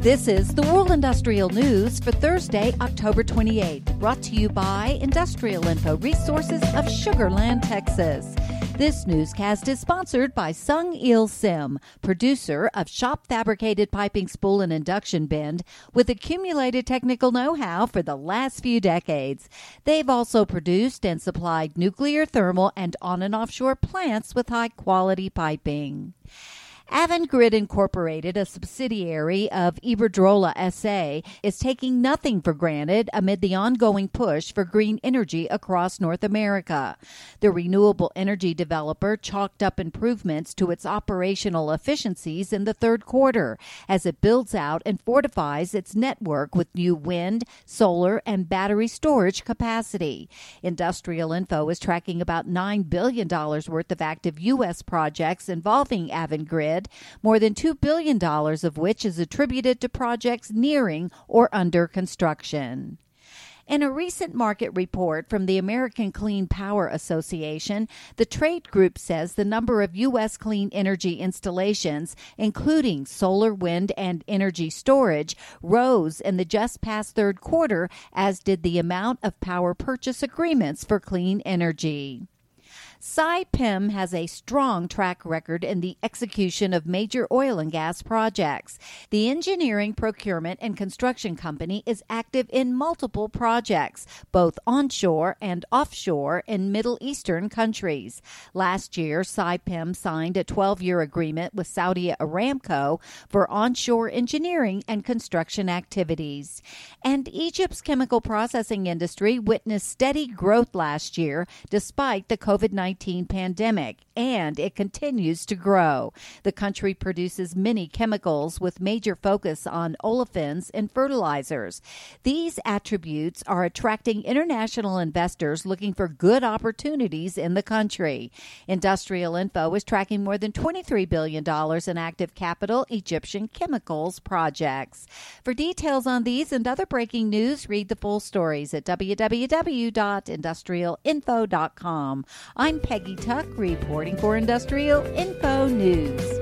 This is the World Industrial News for Thursday, October 28th, brought to you by Industrial Info Resources of Sugarland, Texas. This newscast is sponsored by Sung Il Sim, producer of shop fabricated piping spool and induction bend with accumulated technical know how for the last few decades. They've also produced and supplied nuclear, thermal, and on and offshore plants with high quality piping. Avangrid Incorporated, a subsidiary of Iberdrola SA, is taking nothing for granted amid the ongoing push for green energy across North America. The renewable energy developer chalked up improvements to its operational efficiencies in the third quarter as it builds out and fortifies its network with new wind, solar, and battery storage capacity. Industrial Info is tracking about $9 billion worth of active U.S. projects involving Avangrid more than $2 billion of which is attributed to projects nearing or under construction. In a recent market report from the American Clean Power Association, the trade group says the number of U.S. clean energy installations, including solar, wind, and energy storage, rose in the just past third quarter, as did the amount of power purchase agreements for clean energy. Saipem has a strong track record in the execution of major oil and gas projects. The engineering, procurement, and construction company is active in multiple projects, both onshore and offshore in Middle Eastern countries. Last year, Saipem signed a 12 year agreement with Saudi Aramco for onshore engineering and construction activities. And Egypt's chemical processing industry witnessed steady growth last year despite the COVID 19 19 pandemic, and it continues to grow. The country produces many chemicals with major focus on olefins and fertilizers. These attributes are attracting international investors looking for good opportunities in the country. Industrial Info is tracking more than $23 billion in active capital Egyptian chemicals projects. For details on these and other breaking news, read the full stories at www.industrialinfo.com. Peggy Tuck reporting for Industrial Info News.